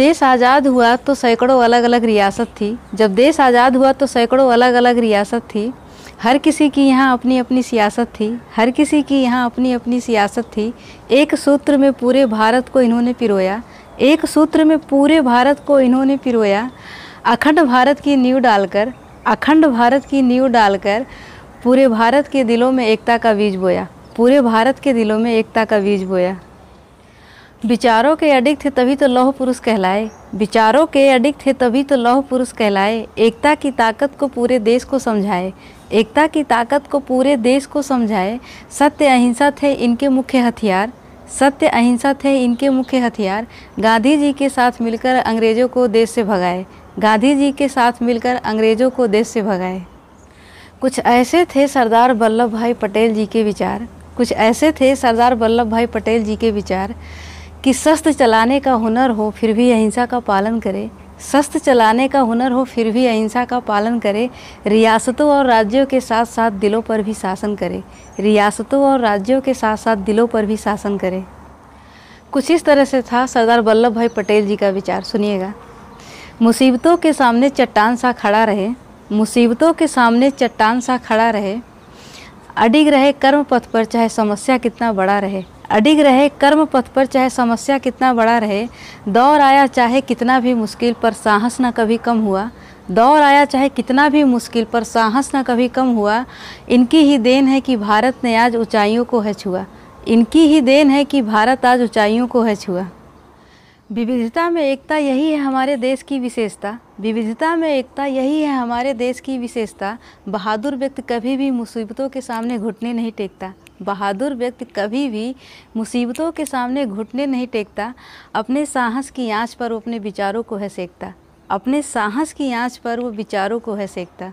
देश आज़ाद हुआ तो सैकड़ों अलग अलग रियासत थी। जब देश आज़ाद हुआ तो सैकड़ों अलग अलग रियासत थी। हर किसी की यहाँ अपनी अपनी सियासत थी। हर किसी की यहाँ अपनी अपनी सियासत थी। एक सूत्र में पूरे भारत को इन्होंने पिरोया। एक सूत्र में पूरे भारत को इन्होंने पिरोया। अखंड भारत की नींव डालकर, अखंड भारत की नींव डालकर पूरे भारत के दिलों में एकता का बीज बोया। पूरे भारत के दिलों में एकता का बीज बोया। विचारों के अडिग थे तभी तो लौह पुरुष कहलाए। विचारों के अडिग थे तभी तो लौह पुरुष कहलाए। एकता की ताकत को पूरे देश को समझाए। एकता की ताकत को पूरे देश को समझाए। सत्य अहिंसा थे इनके मुख्य हथियार। सत्य अहिंसा थे इनके मुख्य हथियार। गांधी जी के साथ मिलकर अंग्रेज़ों को देश से भगाए। गांधी जी के साथ मिलकर अंग्रेज़ों को देश से भगाए। कुछ ऐसे थे सरदार वल्लभ भाई पटेल जी के विचार। कुछ ऐसे थे सरदार वल्लभ भाई पटेल जी के विचार। कि शस्त्र चलाने का हुनर हो, फिर भी अहिंसा का पालन करे। शस्त्र चलाने का हुनर हो, फिर भी अहिंसा का पालन करे। रियासतों और राज्यों के साथ साथ दिलों पर भी शासन करे। रियासतों और राज्यों के साथ साथ दिलों पर भी शासन करे। कुछ इस तरह से था सरदार वल्लभ भाई पटेल जी का विचार। सुनिएगा। मुसीबतों के सामने चट्टान सा खड़ा रहे। मुसीबतों के सामने चट्टान सा खड़ा रहे। अडिग रहे कर्म पथ पर, चाहे समस्या कितना बड़ा रहे। अडिग रहे कर्म पथ पर चाहे समस्या कितना बड़ा रहे, दौर आया चाहे कितना भी मुश्किल पर साहस न कभी कम हुआ, दौर आया चाहे कितना भी मुश्किल पर साहस न कभी कम हुआ, इनकी ही देन है कि भारत ने आज ऊंचाइयों को है छुआ। इनकी ही देन है कि भारत आज ऊंचाइयों को है छुआ। विविधता में एकता यही है हमारे देश की विशेषता। विविधता में एकता यही है हमारे देश की विशेषता। बहादुर व्यक्ति कभी भी मुसीबतों के सामने घुटने नहीं टेकता। बहादुर व्यक्ति कभी भी मुसीबतों के सामने घुटने नहीं टेकता अपने साहस की आँच पर वो अपने विचारों को है सेकता। अपने साहस की आँच पर वो विचारों को है सेकता।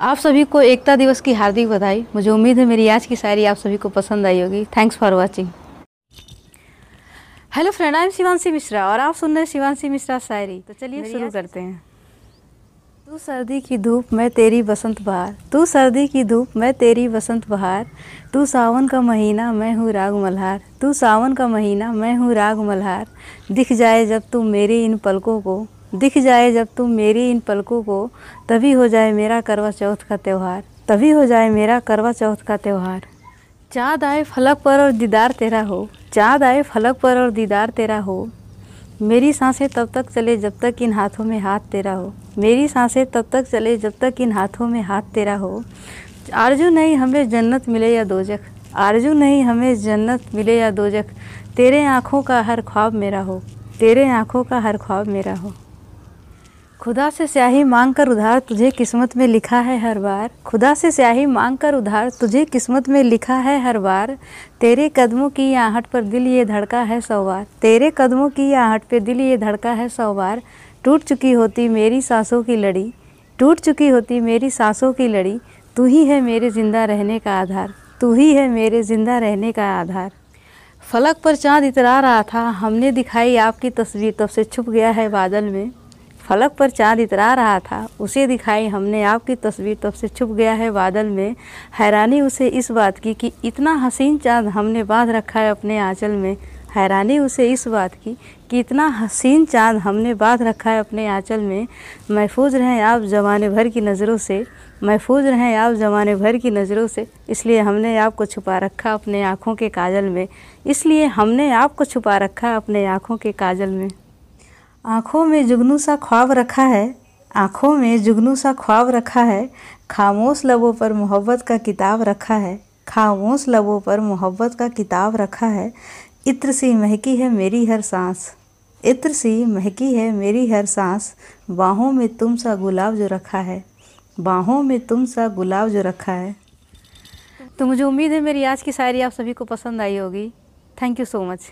आप सभी को एकता दिवस की हार्दिक बधाई। मुझे उम्मीद है मेरी आज की शायरी आप सभी को पसंद आई होगी। Thanks for watching hello friend I am Shivanshi Mishra और आप सुन रहे हैं शिवांशी मिश्रा शायरी। तो चलिए शुरू करते हैं। तू सर्दी की धूप, मैं तेरी बसंत बहार। तू सर्दी की धूप, मैं तेरी बसंत बहार। तू सावन का महीना, मैं हूँ राग मल्हार। तू सावन का महीना, मैं हूँ राग मल्हार। दिख जाए जब तू मेरी इन पलकों को, दिख जाए जब तुम मेरी इन पलकों को, तभी हो जाए मेरा करवा चौथ का त्यौहार। तभी हो जाए मेरा करवा चौथ का त्यौहार। चाँद आए फलक पर और दीदार तेरा हो। चाँद आए फलक पर और दीदार तेरा हो। मेरी साँसें तब तक चले जब तक इन हाथों में हाथ तेरा हो। मेरी साँसें तब तक चले जब तक इन हाथों में हाथ तेरा हो। आरज़ू नहीं हमें जन्नत मिले या दोजख। आरज़ू नहीं हमें जन्नत मिले या दोजख। तेरे आँखों का हर ख्वाब मेरा हो। तेरे आँखों का हर ख्वाब मेरा हो। खुदा से स्याही मांग कर उधार तुझे किस्मत में लिखा है हर बार। खुदा से स्याही मांग कर उधार तुझे किस्मत में लिखा है हर बार। तेरे कदमों की आहट पर दिल ये धड़का है सौ बार। तेरे कदमों की आहट पर दिल ये धड़का है सौ बार। टूट चुकी होती मेरी सांसों की लड़ी। टूट चुकी होती मेरी सांसों की लड़ी। तू ही है मेरे ज़िंदा रहने का आधार। तू ही है मेरे ज़िंदा रहने का आधार। फलक पर चाँद इतरा रहा था। हमने दिखाई आपकी तस्वीर। तब से छुप गया है बादल में। फलक पर चाँद इतरा रहा था। उसे दिखाई हमने आपकी तस्वीर तब से छुप गया है बादल में। हैरानी उसे इस बात की कि इतना हसीन चाँद हमने बाँध रखा है अपने आंचल में। हैरानी उसे इस बात की कि इतना हसीन चाँद हमने बाँध रखा है अपने आंचल में। महफूज रहें आप ज़माने भर की नज़रों से। महफूज रहें आप ज़माने भर की नज़रों से। इसलिए हमने आपको छुपा रखा अपने आँखों के काजल में। इसलिए हमने आपको छुपा रखा अपने आँखों के काजल में। आँखों में जुगनू सा ख्वाब रखा है, आँखों में जुगनू सा ख्वाब रखा है, खामोश लबों पर मोहब्बत का किताब रखा है, खामोश लबों पर मोहब्बत का किताब रखा है, इत्र सी महकी है मेरी हर सांस, इत्र सी महकी है मेरी हर सांस, बाहों में तुम सा गुलाब जो रखा है, बाहों में तुम सा गुलाब जो रखा है। तो मुझे उम्मीद है मेरी आज की शायरी आप सभी को पसंद आई होगी। Thank you so much